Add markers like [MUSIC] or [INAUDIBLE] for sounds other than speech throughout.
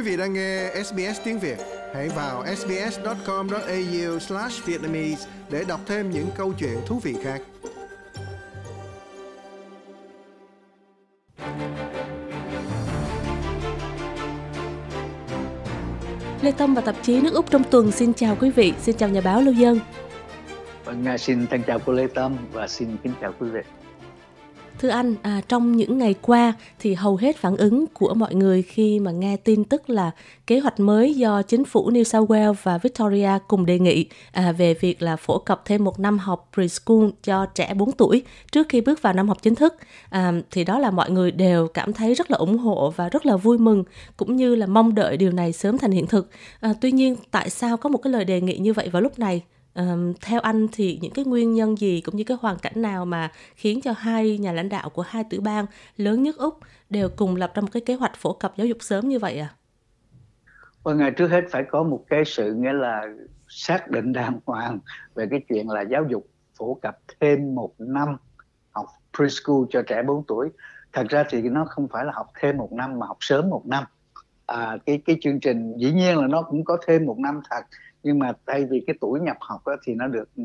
Quý vị đang nghe SBS tiếng Việt, hãy vào sbs.com.au/vietnamese để đọc thêm những câu chuyện thú vị khác. Lê Tâm và tạp chí nước Úc trong tuần xin chào quý vị, xin chào nhà báo Lưu Dân. Vâng, xin thân chào cô Lê Tâm và xin kính chào quý vị. Thưa anh, à, trong những ngày qua thì hầu hết phản ứng của mọi người khi mà nghe tin tức là kế hoạch mới do chính phủ New South Wales và Victoria cùng đề nghị à, về việc là phổ cập thêm một năm học preschool cho trẻ 4 tuổi trước khi bước vào năm học chính thức. À, thì đó là mọi người đều cảm thấy rất là ủng hộ và rất là vui mừng cũng như là mong đợi điều này sớm thành hiện thực. À, tuy nhiên, tại sao có một cái lời đề nghị như vậy vào lúc này? Um, theo anh thì những cái nguyên nhân gì cũng như cái hoàn cảnh nào mà khiến cho hai nhà lãnh đạo của hai tiểu bang lớn nhất Úc đều cùng lập ra một cái kế hoạch phổ cập giáo dục sớm như vậy à? Vâng, ngày trước hết phải có một cái sự nghĩa là xác định đàng [LAUGHS] hoàng về cái chuyện là giáo dục phổ cập thêm một năm học preschool cho trẻ 4 tuổi. Thật ra thì nó không phải là học thêm một năm mà học sớm một năm. À, cái cái chương trình dĩ nhiên là nó cũng có thêm một năm thật nhưng mà thay vì cái tuổi nhập học đó, thì nó được ừ,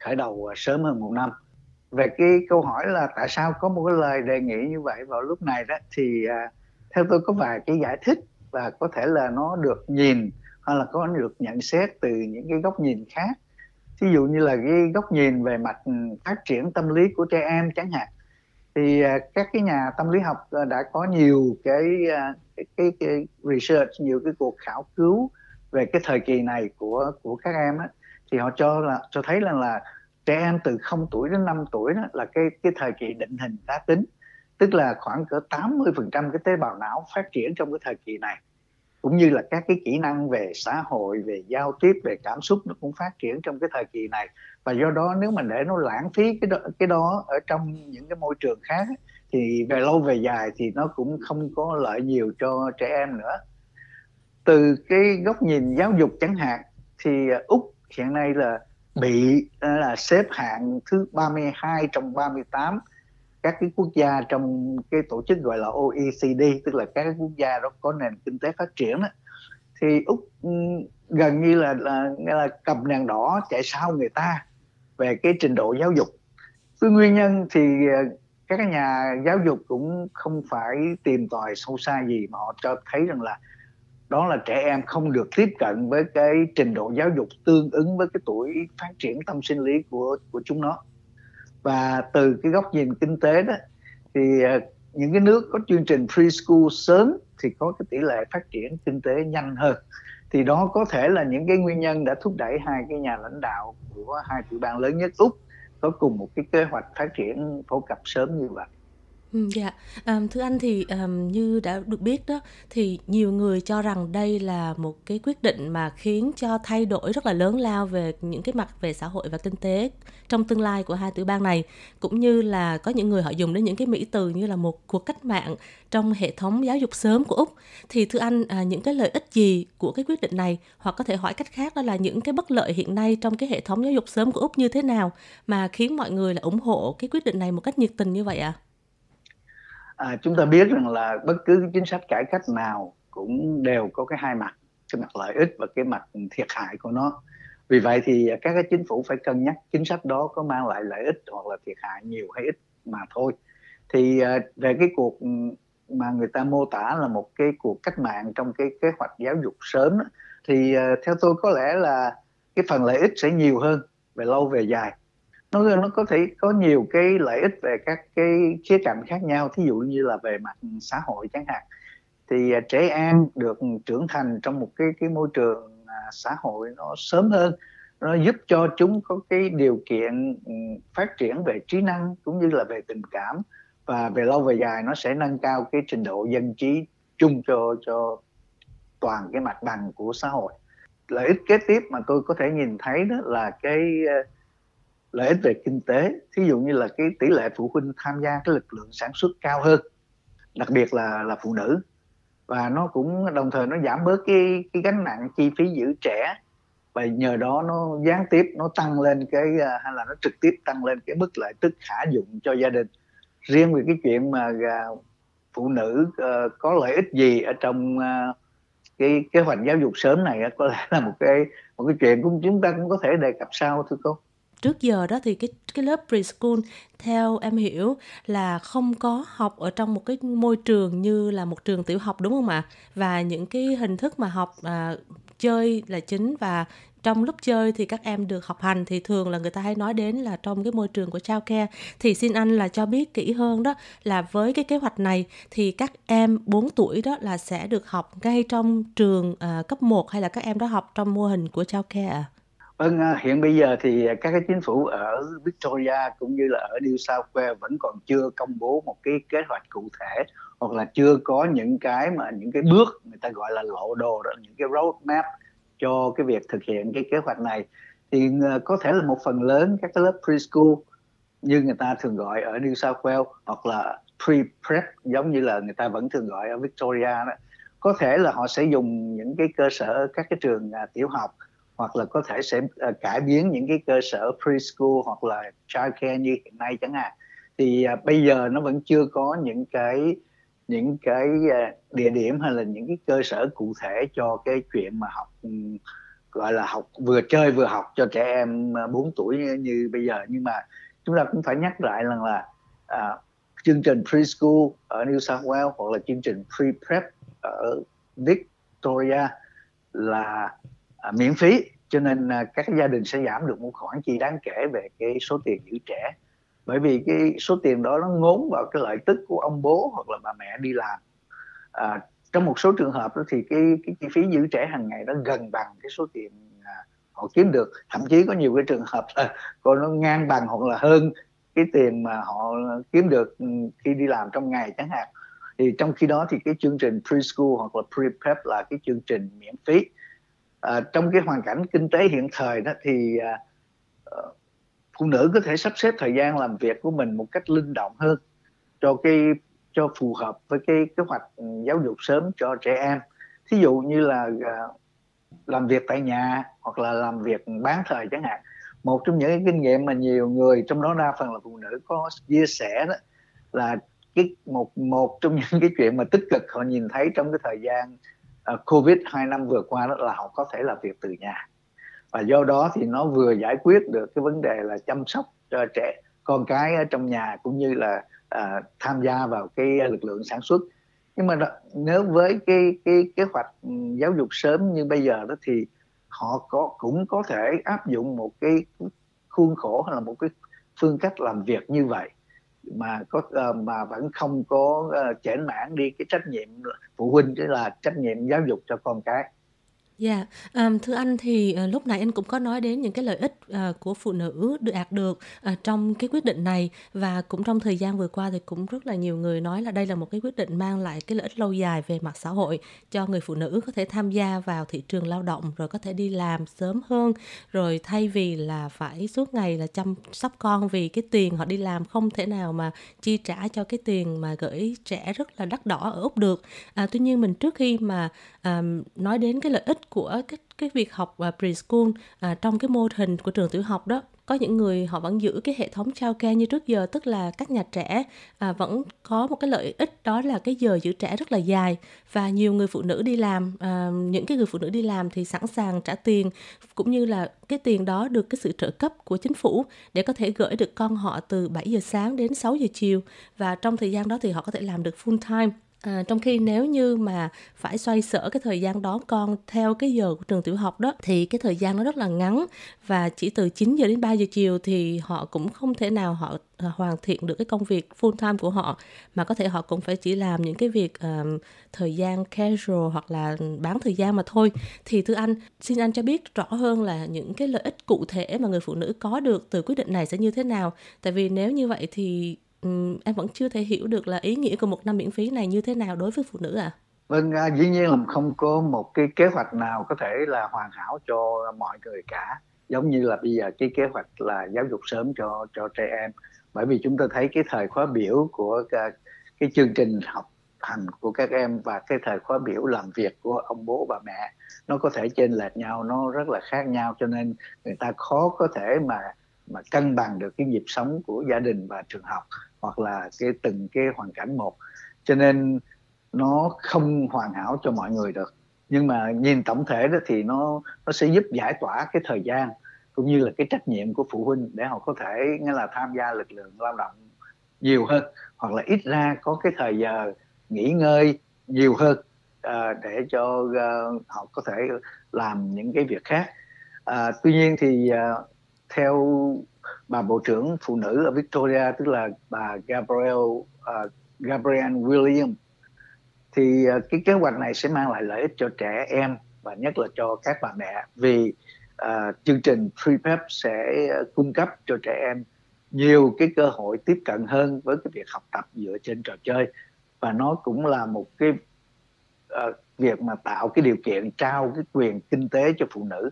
khởi đầu à, sớm hơn một năm. Về cái câu hỏi là tại sao có một cái lời đề nghị như vậy vào lúc này đó thì à, theo tôi có vài cái giải thích và có thể là nó được nhìn hoặc là có được nhận xét từ những cái góc nhìn khác. Ví dụ như là cái góc nhìn về mặt ừ, phát triển tâm lý của trẻ em chẳng hạn thì à, các cái nhà tâm lý học đã có nhiều cái, cái, cái, cái research nhiều cái cuộc khảo cứu về cái thời kỳ này của của các em á, thì họ cho là cho thấy là là trẻ em từ 0 tuổi đến 5 tuổi đó là cái cái thời kỳ định hình cá tính. Tức là khoảng cỡ 80% cái tế bào não phát triển trong cái thời kỳ này. Cũng như là các cái kỹ năng về xã hội về giao tiếp về cảm xúc nó cũng phát triển trong cái thời kỳ này. Và do đó nếu mà để nó lãng phí cái đó, cái đó ở trong những cái môi trường khác thì về lâu về dài thì nó cũng không có lợi nhiều cho trẻ em nữa từ cái góc nhìn giáo dục chẳng hạn thì ờ, úc hiện nay là bị ờ, là xếp hạng thứ 32 trong 38 các cái quốc gia trong cái tổ chức gọi là OECD tức là các cái quốc gia đó có nền kinh tế phát triển đó. thì úc ừ, gần như là là, là cầm đèn đỏ chạy sau người ta về cái trình độ giáo dục cái nguyên nhân thì ờ, các nhà giáo dục cũng không phải tìm tòi sâu xa gì mà họ cho thấy rằng là đó là trẻ em không được tiếp cận với cái trình độ giáo dục tương ứng với cái tuổi phát triển tâm sinh lý của của chúng nó. Và từ cái góc nhìn kinh tế đó, thì à, những cái nước có chương trình preschool sớm thì có cái tỷ lệ phát triển kinh tế nhanh hơn. Thì đó có thể là những cái nguyên nhân đã thúc đẩy hai cái nhà lãnh đạo của hai tiểu bang lớn nhất úc có cùng một cái kế hoạch phát triển phổ cập sớm như vậy. Ừ, dạ, à, thưa anh thì um, như đã được biết đó thì nhiều người cho rằng đây là một cái quyết định mà khiến cho thay đổi rất là lớn lao về những cái mặt về xã hội và kinh tế trong tương lai của hai tiểu bang này cũng như là có những người họ dùng đến những cái mỹ từ như là một cuộc cách mạng trong hệ thống giáo dục sớm của úc thì thưa anh à, những cái lợi ích gì của cái quyết định này hoặc có thể hỏi cách khác đó là những cái bất lợi hiện nay trong cái hệ thống giáo dục sớm của úc như thế nào mà khiến mọi người là ủng hộ cái quyết định này một cách nhiệt tình như vậy ạ? À? À, chúng ta biết rằng là bất cứ chính sách cải cách nào cũng đều có cái hai mặt cái mặt lợi ích và cái mặt thiệt hại của nó. Vì vậy thì các cái chính phủ phải cân nhắc chính sách đó có mang lại lợi ích hoặc là thiệt hại nhiều hay ít mà thôi. Thì à, về cái cuộc mà người ta mô tả là một cái cuộc cách mạng trong cái kế hoạch giáo dục sớm thì à, theo tôi có lẽ là cái phần lợi ích sẽ nhiều hơn về lâu về dài nó nó có thể có nhiều cái lợi ích về các cái khía cạnh khác nhau thí dụ như là về mặt xã hội chẳng hạn. Thì à, trẻ em được trưởng thành trong một cái cái môi trường à, xã hội nó sớm hơn nó giúp cho chúng có cái điều kiện ừ, phát triển về trí năng cũng như là về tình cảm. Và về lâu về dài nó sẽ nâng cao cái trình độ dân trí chung cho cho toàn cái mặt bằng của xã hội. Lợi ích kế tiếp mà tôi có thể nhìn thấy đó là cái uh, lợi ích về kinh tế. Thí dụ như là cái tỷ lệ phụ huynh tham gia cái lực lượng sản xuất cao hơn đặc biệt là là phụ nữ. Và nó cũng đồng thời nó giảm bớt cái cái gánh nặng chi phí giữ trẻ. Và nhờ đó nó gián tiếp nó tăng lên cái à, hay là nó trực tiếp tăng lên cái mức lợi tức khả dụng cho gia đình. Riêng về cái chuyện mà à, phụ nữ uh, có lợi ích gì ở trong uh, cái kế hoạch giáo dục sớm này có lẽ là một cái một cái chuyện cũng chúng ta cũng có thể đề cập sau thưa cô trước giờ đó thì cái cái lớp preschool theo em hiểu là không có học ở trong một cái môi trường như là một trường tiểu học đúng không ạ và những cái hình thức mà học à, chơi là chính và trong lúc chơi thì các em được học hành thì thường là người ta hay nói đến là trong cái môi trường của childcare thì xin anh là cho biết kỹ hơn đó là với cái kế hoạch này thì các em 4 tuổi đó là sẽ được học ngay trong trường uh, cấp 1 hay là các em đó học trong mô hình của childcare à? Vâng, à, hiện bây giờ thì các cái chính phủ ở Victoria cũng như là ở New South Wales vẫn còn chưa công bố một cái kế hoạch cụ thể hoặc là chưa có những cái mà những cái bước người ta gọi là lộ đồ đó, những cái roadmap cho cái việc thực hiện cái kế hoạch này. Thì à, có thể là một phần lớn các cái lớp preschool như người ta thường gọi ở New South Wales hoặc là pre-prep giống như là người ta vẫn thường gọi ở Victoria đó có thể là họ sẽ dùng những cái cơ sở các cái trường à, tiểu học hoặc là có thể sẽ uh, cải biến những cái cơ sở preschool hoặc là childcare như hiện nay chẳng hạn. Thì uh, bây giờ nó vẫn chưa có những cái những cái uh, địa điểm hay là những cái cơ sở cụ thể cho cái chuyện mà học um, gọi là học vừa chơi vừa học cho trẻ em uh, 4 tuổi như bây giờ. Nhưng mà chúng ta cũng phải nhắc lại rằng là uh, chương trình preschool ở New South Wales hoặc là chương trình pre-prep ở Victoria là à, miễn phí. Cho nên à, các gia đình sẽ giảm được một khoản chi đáng kể về cái số tiền giữ trẻ bởi vì cái số tiền đó nó ngốn vào cái lợi tức của ông bố hoặc là bà mẹ đi làm. À, trong một số trường hợp đó thì cái cái chi phí giữ trẻ hàng ngày nó gần bằng cái số tiền à, họ kiếm được. Thậm chí có nhiều cái trường hợp là còn nó ngang bằng hoặc là hơn cái tiền mà họ kiếm được ừ, khi đi làm trong ngày chẳng hạn. Thì trong khi đó thì cái chương trình preschool hoặc là pre-prep là cái chương trình miễn phí à, trong cái hoàn cảnh kinh tế hiện thời đó thì à, phụ nữ có thể sắp xếp thời gian làm việc của mình một cách linh động hơn cho cái cho phù hợp với cái kế hoạch ừ, giáo dục sớm cho trẻ em. Thí dụ như là à, làm việc tại nhà hoặc là làm việc bán thời chẳng hạn. Một trong những cái kinh nghiệm mà nhiều người trong đó đa phần là phụ nữ có chia sẻ đó là cái một một trong [LAUGHS] những cái chuyện mà tích cực họ nhìn thấy trong cái thời gian uh, Ờ, covid hai năm vừa qua đó là họ có thể làm việc từ nhà. Và do đó thì nó vừa giải quyết được cái vấn đề là chăm sóc cho trẻ con cái ở trong nhà cũng như là à, tham gia vào cái lực lượng sản xuất. Nhưng mà nếu với cái cái kế hoạch ừ, giáo dục sớm như bây giờ đó thì họ có cũng có thể áp dụng một cái khuôn khổ hay là một cái phương cách làm việc như vậy mà có ờ, mà vẫn không có ờ, chẽn mãn đi cái trách nhiệm phụ huynh, tức là trách nhiệm giáo dục cho con cái. Dạ, ờm, thưa anh thì, uh, lúc nãy anh cũng có nói đến những cái lợi ích, uh, của phụ nữ được đạt được, uh, trong cái quyết định này và cũng trong thời gian vừa qua thì cũng rất là nhiều người nói là đây là một cái quyết định mang lại cái lợi ích lâu dài về mặt xã hội cho người phụ nữ có thể tham gia vào thị trường lao động, rồi có thể đi làm sớm hơn, rồi thay vì là phải suốt ngày là chăm sóc con vì cái tiền họ đi làm không thể nào mà chi trả cho cái tiền mà gửi trẻ rất là đắt đỏ ở Úc được. Uh, tuy nhiên mình trước khi mà, um, nói đến cái lợi ích của cái cái việc học uh, preschool uh, trong cái mô hình của trường tiểu học đó. Có những người họ vẫn giữ cái hệ thống trao ca như trước giờ tức là các nhà trẻ à, vẫn có một cái lợi ích đó là cái giờ giữ trẻ rất là dài. Và nhiều người phụ nữ đi làm à, những cái người phụ nữ đi làm thì sẵn sàng trả tiền cũng như là cái tiền đó được cái sự trợ cấp của chính phủ để có thể gửi được con họ từ 7 giờ sáng đến 6 giờ chiều. Và trong thời gian đó thì họ có thể làm được full time. À, trong khi nếu như mà phải xoay sở cái thời gian đón con theo cái giờ của trường tiểu học đó thì cái thời gian nó rất là ngắn và chỉ từ 9 giờ đến 3 giờ chiều thì họ cũng không thể nào họ à, hoàn thiện được cái công việc full time của họ mà có thể họ cũng phải chỉ làm những cái việc uh, thời gian casual hoặc là bán thời gian mà thôi. Thì thưa anh xin anh cho biết rõ hơn là những cái lợi ích cụ thể mà người phụ nữ có được từ quyết định này sẽ như thế nào? Tại vì nếu như vậy thì Ừ, em vẫn chưa thể hiểu được là ý nghĩa của một năm miễn phí này như thế nào đối với phụ nữ vâng, à? Vâng, dĩ nhiên là không có một cái kế hoạch nào có thể là hoàn hảo cho mọi người cả. Giống như là bây giờ cái kế hoạch là giáo dục sớm cho cho trẻ em. Bởi vì chúng ta thấy cái thời khóa biểu của cái, cái chương trình học hành của các em và cái thời khóa biểu làm việc của ông bố bà mẹ nó có thể chênh lệch nhau, nó rất là khác nhau cho nên người ta khó có thể mà mà cân bằng được cái nhịp sống của gia đình và trường học hoặc là cái từng cái hoàn cảnh một. Cho nên nó không hoàn hảo cho mọi người được. Nhưng mà nhìn tổng thể đó thì nó nó sẽ giúp giải tỏa cái thời gian cũng như là cái trách nhiệm của phụ huynh để họ có thể nghĩa là tham gia lực lượng lao động nhiều hơn hoặc là ít ra có cái thời giờ nghỉ ngơi nhiều hơn uh, để cho uh, họ có thể làm những cái việc khác. Uh, tuy nhiên thì uh, theo bà bộ trưởng phụ nữ ở Victoria tức là bà Gabrielle uh, Gabrielle William. Thì uh, cái kế hoạch này sẽ mang lại lợi ích cho trẻ em và nhất là cho các bà mẹ vì uh, chương trình PrePep sẽ cung cấp cho trẻ em nhiều cái cơ hội tiếp cận hơn với cái việc học tập dựa trên trò chơi. Và nó cũng là một cái uh, việc mà tạo cái điều kiện trao cái quyền kinh tế cho phụ nữ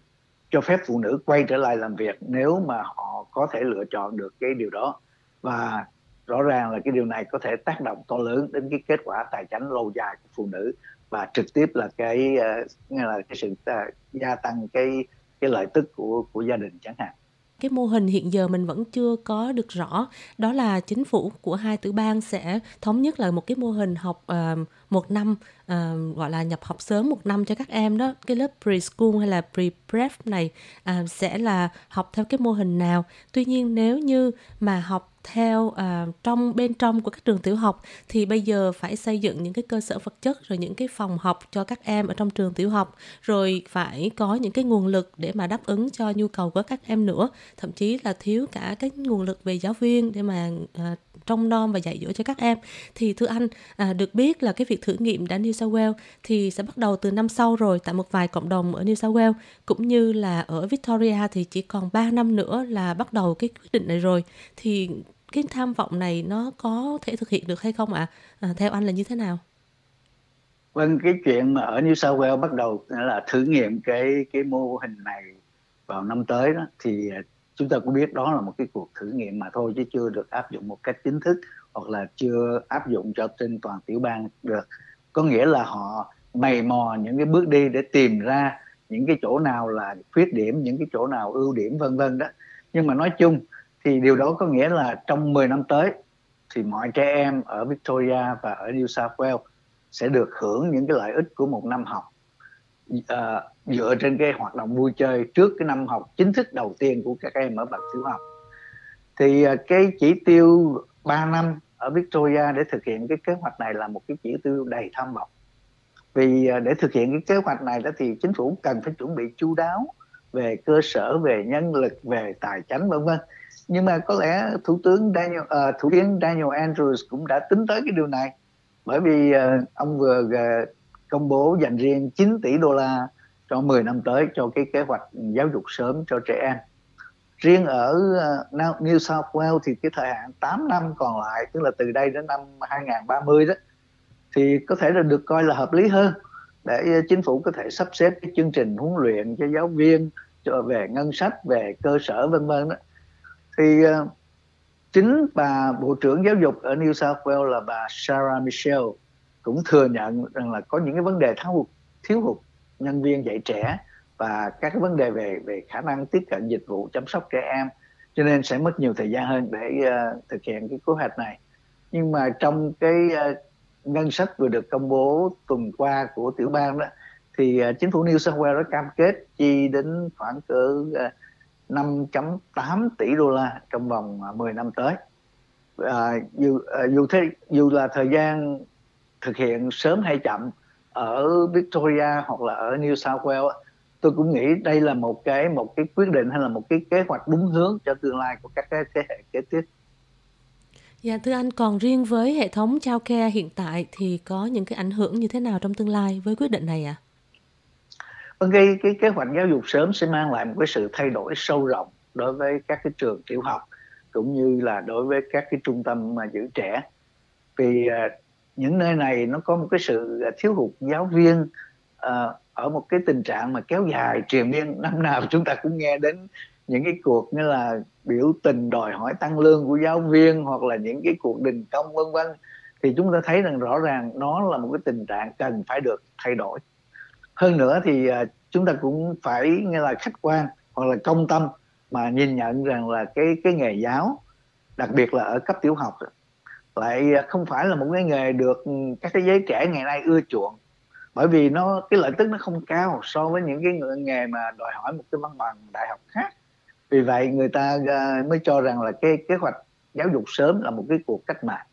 cho phép phụ nữ quay trở lại làm việc nếu mà họ có thể lựa chọn được cái điều đó. Và rõ ràng là cái điều này có thể tác động to lớn đến cái kết quả tài chính lâu dài của phụ nữ và trực tiếp là cái ờ, nghe là cái sự ờ, gia tăng cái cái lợi tức của của gia đình chẳng hạn. Cái mô hình hiện giờ mình vẫn chưa có được rõ. Đó là chính phủ của hai tiểu bang sẽ thống nhất là một cái mô hình học uh, một năm À, gọi là nhập học sớm một năm cho các em đó. Cái lớp preschool hay là pre prep này uh, sẽ là học theo cái mô hình nào? Tuy nhiên nếu như mà học theo uh, trong bên trong của các trường tiểu học thì bây giờ phải xây dựng những cái cơ sở vật chất rồi những cái phòng học cho các em ở trong trường tiểu học rồi phải có những cái nguồn lực để mà đáp ứng cho nhu cầu của các em nữa. Thậm chí là thiếu cả cái nguồn lực về giáo viên để mà uh, trong non và dạy dỗ cho các em thì thưa anh à, được biết là cái việc thử nghiệm đã New South Wales thì sẽ bắt đầu từ năm sau rồi tại một vài cộng đồng ở New South Wales cũng như là ở Victoria thì chỉ còn 3 năm nữa là bắt đầu cái quyết định này rồi thì cái tham vọng này nó có thể thực hiện được hay không ạ? À? À, theo anh là như thế nào? Vâng, cái chuyện mà ở New South Wales bắt đầu là thử nghiệm cái cái mô hình này vào năm tới đó thì chúng ta cũng biết đó là một cái cuộc thử nghiệm mà thôi chứ chưa được áp dụng một cách chính thức hoặc là chưa áp dụng cho trên toàn tiểu bang được. Có nghĩa là họ mày mò những cái bước đi để tìm ra những cái chỗ nào là khuyết điểm, những cái chỗ nào ưu điểm, vân vân đó. Nhưng mà nói chung thì điều đó có nghĩa là trong 10 năm tới thì mọi trẻ em ở Victoria và ở New South Wales sẽ được hưởng những cái lợi ích của một năm học uh, dựa trên cái hoạt động vui chơi trước cái năm học chính thức đầu tiên của các em ở bậc tiểu học. Thì uh, cái chỉ tiêu 3 năm ở Victoria để thực hiện cái kế hoạch này là một cái chỉ tiêu đầy tham vọng. Vì uh, để thực hiện cái kế hoạch này đó thì chính phủ cần phải chuẩn bị chu đáo về cơ sở về nhân lực về tài chính vân vân. Nhưng mà có lẽ thủ tướng Daniel uh, thủ tướng Daniel Andrews cũng đã tính tới cái điều này. Bởi vì uh, ông vừa uh, công bố dành riêng 9 tỷ đô la cho 10 năm tới cho cái kế hoạch giáo dục sớm cho trẻ em. Riêng ở ờ, New South Wales thì cái thời hạn 8 năm còn lại, tức là từ đây đến năm 2030 đó, thì có thể là được coi là hợp lý hơn để ờ, chính phủ có thể sắp xếp cái chương trình huấn luyện cho giáo viên, cho về ngân sách, về cơ sở, vân vân đó. Thì ờ, chính bà bộ trưởng giáo dục ở New South Wales là bà Sarah Michelle cũng thừa nhận rằng là có những cái vấn đề thiếu hụt thiếu hụt nhân viên dạy trẻ và các cái vấn đề về về khả năng tiếp cận dịch vụ chăm sóc trẻ em cho nên sẽ mất nhiều thời gian hơn để uh, thực hiện cái kế hoạch này nhưng mà trong cái uh, ngân sách vừa được công bố tuần qua của tiểu bang đó thì uh, chính phủ New South Wales đã cam kết chi đến khoảng cỡ uh, 5.8 tỷ đô la trong vòng 10 năm tới. À, dù à, dù thế dù là thời gian thực hiện sớm hay chậm ở Victoria hoặc là ở New South Wales tôi cũng nghĩ đây là một cái một cái quyết định hay là một cái kế hoạch đúng hướng cho tương lai của các cái thế hệ kế tiếp. Dạ thưa anh, còn riêng với hệ thống trao care hiện tại thì có những cái ảnh hưởng như thế nào trong tương lai với quyết định này ạ? À? Cái, cái kế hoạch giáo dục sớm sẽ mang lại một cái sự thay đổi sâu rộng đối với các cái trường tiểu học cũng như là đối với các cái trung tâm mà giữ trẻ vì uh, những nơi này nó có một cái sự à, thiếu hụt giáo viên uh, ở một cái tình trạng mà kéo dài triền miên. Năm nào chúng ta cũng nghe đến những cái cuộc như là biểu tình đòi hỏi tăng lương của giáo viên hoặc là những cái cuộc đình công vân vân. Thì chúng ta thấy rằng rõ ràng nó là một cái tình trạng cần phải được thay đổi. Hơn nữa thì uh, chúng ta cũng phải nghe là khách quan hoặc là công tâm mà nhìn nhận rằng là cái cái nghề giáo đặc biệt là ở cấp tiểu học lại à, không phải là một cái nghề được ừ, các cái giới trẻ ngày nay ưa chuộng. Bởi vì nó cái lợi tức nó không cao so với những cái nghề mà đòi hỏi một cái văn bằng đại học khác. Vì vậy người ta à, mới cho rằng là cái kế hoạch giáo dục sớm là một cái cuộc cách mạng.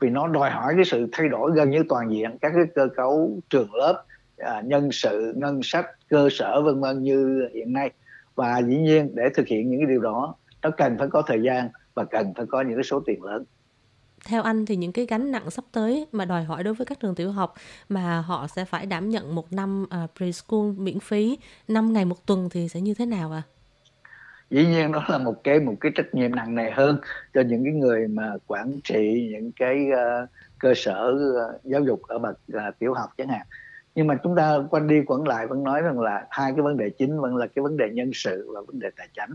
Vì nó đòi hỏi cái sự thay đổi gần như toàn diện các cái cơ cấu trường lớp à, nhân sự ngân sách cơ sở vân vân như hiện nay. Và dĩ nhiên để thực hiện những cái điều đó nó cần phải có thời gian và cần phải có những cái số tiền lớn theo anh thì những cái gánh nặng sắp tới mà đòi hỏi đối với các trường tiểu học mà họ sẽ phải đảm nhận một năm uh, preschool miễn phí 5 ngày một tuần thì sẽ như thế nào ạ? À? Dĩ nhiên đó là một cái một cái trách nhiệm nặng nề hơn cho những cái người mà quản trị những cái uh, cơ sở uh, giáo dục ở bậc uh, tiểu học chẳng hạn. Nhưng mà chúng ta quanh đi quẩn lại vẫn nói rằng là hai cái vấn đề chính vẫn là cái vấn đề nhân sự và vấn đề tài chính.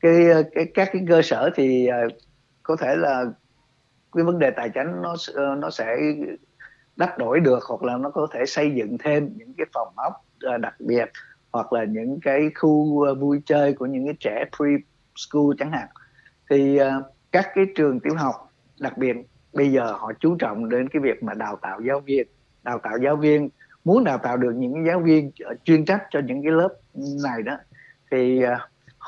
Cái cái các cái cơ sở thì uh, có thể là cái vấn đề tài chính nó ờ, nó sẽ đắp đổi được hoặc là nó có thể xây dựng thêm những cái phòng ốc ờ, đặc biệt hoặc là những cái khu ờ, vui chơi của những cái trẻ preschool chẳng hạn. Thì các cái trường tiểu học, đặc biệt bây giờ họ chú trọng đến cái việc mà đào tạo giáo viên, đào tạo giáo viên, muốn đào tạo được những giáo viên chuyên trách cho những cái lớp này đó, thì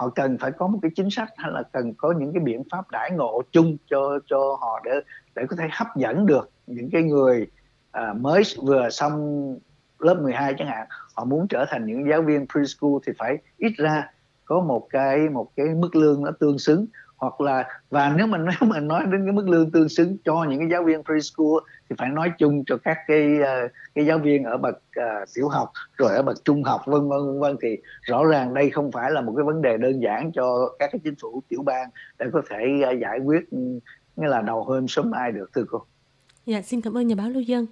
họ cần phải có một cái chính sách hay là cần có những cái biện pháp đãi ngộ chung cho cho họ để để có thể hấp dẫn được những cái người à, mới vừa xong lớp 12 chẳng hạn. Họ muốn trở thành những giáo viên preschool thì phải ít ra có một cái một cái mức lương nó tương xứng hoặc là và nếu mình nếu mình nói đến cái mức lương tương xứng cho những cái giáo viên preschool thì phải nói chung cho các cái uh, cái giáo viên ở bậc uh, tiểu học rồi ở bậc trung học vân vân vân thì rõ ràng đây không phải là một cái vấn đề đơn giản cho các cái chính phủ tiểu bang để có thể uh, giải quyết như là đầu hôm sớm ai được thưa cô. Dạ xin cảm ơn nhà báo Lưu Dân.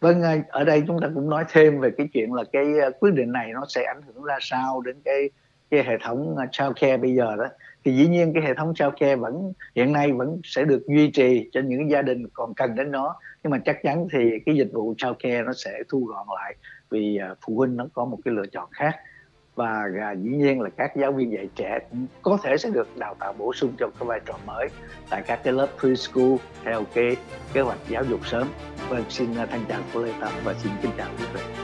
Vâng, ở đây chúng ta cũng nói thêm về cái chuyện là cái quyết định này nó sẽ ảnh hưởng ra sao đến cái cái hệ thống childcare bây giờ đó thì dĩ nhiên cái hệ thống sao care vẫn, hiện nay vẫn sẽ được duy trì cho những gia đình còn cần đến nó. Nhưng mà chắc chắn thì cái dịch vụ sao care nó sẽ thu gọn lại vì à, phụ huynh nó có một cái lựa chọn khác. Và à, dĩ nhiên là các giáo viên dạy trẻ cũng có thể sẽ được đào tạo bổ sung cho cái vai trò mới tại các cái lớp preschool theo cái kế hoạch giáo dục sớm. Vâng xin à, thân chào cô Lê Tâm và xin kính chào quý vị.